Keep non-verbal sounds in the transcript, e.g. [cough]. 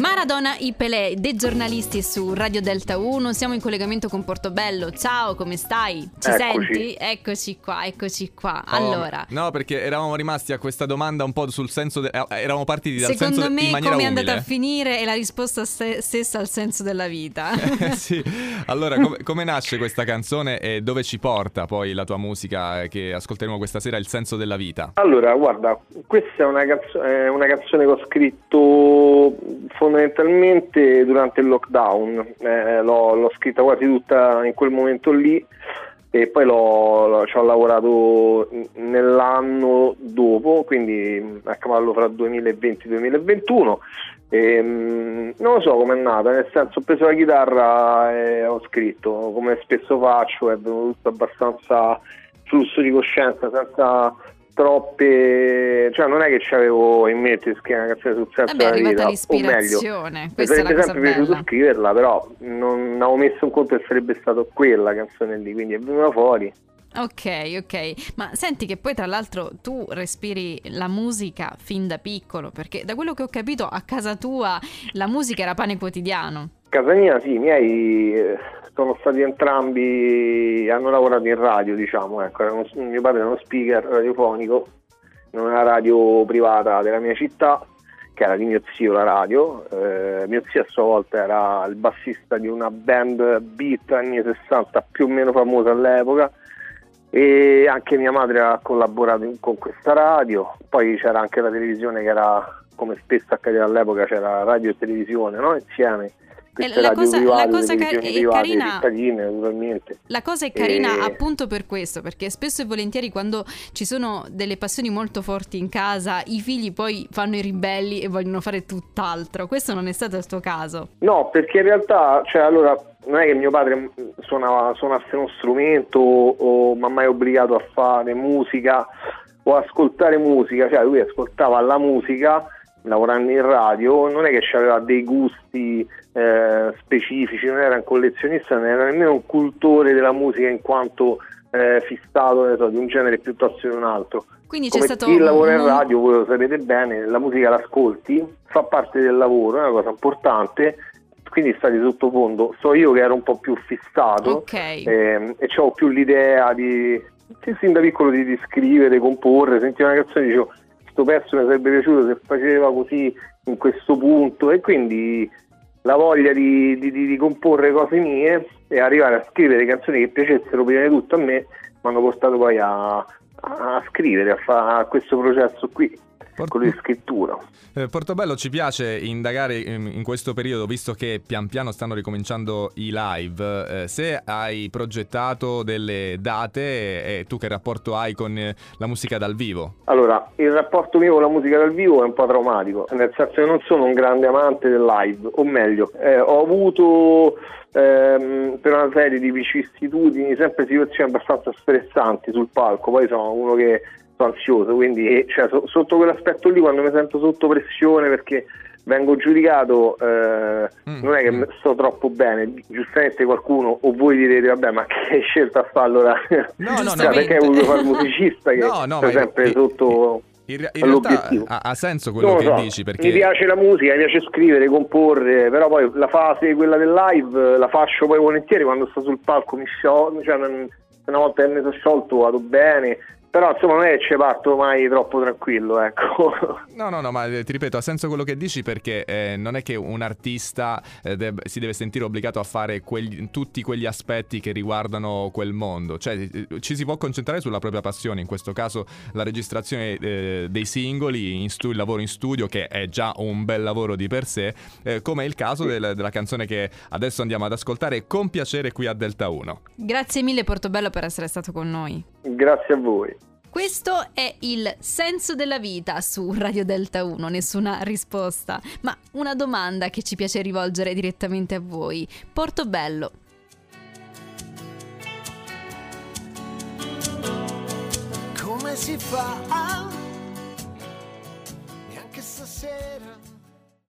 Maradona i Pelé, dei giornalisti su Radio Delta 1, siamo in collegamento con Portobello. Ciao, come stai? Ci Eccoci. senti? Eccoci qua, eccoci qua. Oh, Allora, No, perché eravamo rimasti a questa domanda un po' sul senso. de- eh, eravamo partiti dal secondo senso de- in me maniera come è andata a finire è la risposta ste- stessa al senso della vita. [laughs] Eh, sì. Allora, come, come nasce questa canzone e dove ci porta poi la tua musica eh, che ascolteremo questa sera, Il senso della vita? Allora, guarda, questa è una, canzo- è una canzone che ho scritto fondamentalmente durante il lockdown, Eh, l'ho, l'ho scritta quasi tutta in quel momento lì e poi l'ho, ci ho lavorato nell'anno dopo, quindi a cavallo fra 2020 e 2021. E, mm, non lo so com'è nata, nel senso ho preso la chitarra e ho scritto, come spesso faccio, è venuto tutto abbastanza flusso di coscienza, senza troppe... cioè non è che ci avevo in mente di scrivere una canzone sul senso Vabbè, della vita, o meglio, mi sarebbe sempre piaciuto scriverla, però non avevo messo in conto che sarebbe stata quella canzone lì, quindi è venuta fuori. Ok, ok. Ma senti che poi tra l'altro tu respiri la musica fin da piccolo, perché da quello che ho capito a casa tua la musica era pane quotidiano. Casa mia, sì, i miei eh, sono stati entrambi, hanno lavorato in radio, diciamo, ecco, uno- mio padre era uno speaker radiofonico in una radio privata della mia città, che era di mio zio la radio, eh, mio zio a sua volta era il bassista di una band beat anni 60 più o meno famosa all'epoca e anche mia madre ha collaborato in- con questa radio, poi c'era anche la televisione che era, come spesso accadeva all'epoca, c'era radio e televisione, no? Insieme. La cosa- la cosa ca- televisioni è carina-. La cosa è carina E- appunto per questo, perché spesso e volentieri quando ci sono delle passioni molto forti in casa, i figli poi fanno i ribelli e vogliono fare tutt'altro. Questo non è stato il tuo caso. No, perché in realtà, cioè, allora, non è che mio padre suonava, suonasse uno strumento o, o mi ha mai obbligato a fare musica o ascoltare musica, cioè lui ascoltava la musica lavorando in radio, non è che aveva dei gusti eh, specifici, non era un collezionista, non era nemmeno un cultore della musica in quanto eh, fissato so, di un genere piuttosto che di un altro. Quindi c'è Come stato chi lavora in radio, voi lo sapete bene, la musica l'ascolti, fa parte del lavoro, è una cosa importante, quindi sta di sottofondo. So io che ero un po' più fissato Ok. ehm, e avevo più l'idea di, sin da piccolo di, di scrivere, comporre, sentivo una canzone e dicevo questo pezzo mi sarebbe piaciuto se faceva così in questo punto. E quindi la voglia di, di- di- comporre cose mie e arrivare a scrivere canzoni che piacessero prima di tutto a me mi hanno portato poi a, a scrivere, a fare questo processo qui, Por- quello di scrittura. Eh, Portobello ci piace indagare in, in questo periodo, visto che pian piano stanno ricominciando i live, eh, se hai progettato delle date e, e tu che rapporto hai con eh, la musica dal vivo? Allora, il rapporto mio con la musica dal vivo è un po' traumatico, nel senso che non sono un grande amante del live, o meglio, eh, ho avuto ehm, per una serie di vicissitudini sempre situazioni abbastanza stressanti sul palco, poi sono uno che sono ansioso, quindi cioè, so- sotto quell'aspetto lì quando mi sento sotto pressione perché vengo giudicato eh, Mm, non è che mm. sto troppo bene, giustamente qualcuno o voi direte vabbè ma che [laughs] hai scelto a fare allora? No, no, no, Cioè, perché voluto fare il musicista che [laughs] No, no, sta sempre i- sotto In, in realtà ha, ha senso quello che so, dici, perché Mi piace la musica, mi piace scrivere, comporre, però poi la fase, quella del live, la faccio poi volentieri quando sto sul palco, mi sciolgo, cioè una volta che mi sono sciolto vado bene, però insomma non è che ci parto mai troppo tranquillo, ecco. [laughs] No, no, no, ma eh, ti ripeto, ha senso quello che dici perché eh, non è che un artista eh, deb- si deve sentire obbligato a fare quegli- tutti quegli aspetti che riguardano quel mondo, cioè eh, ci si può concentrare sulla propria passione, in questo caso la registrazione eh, dei singoli, in stu- il lavoro in studio che è già un bel lavoro di per sé, eh, come è il caso del- della canzone che adesso andiamo ad ascoltare con piacere qui a Delta 1. Grazie mille Portobello per essere stato con noi. Grazie a voi. Questo è il senso della vita su Radio Delta 1, nessuna risposta, ma una domanda che ci piace rivolgere direttamente a voi. Portobello, Come si fa? Neanche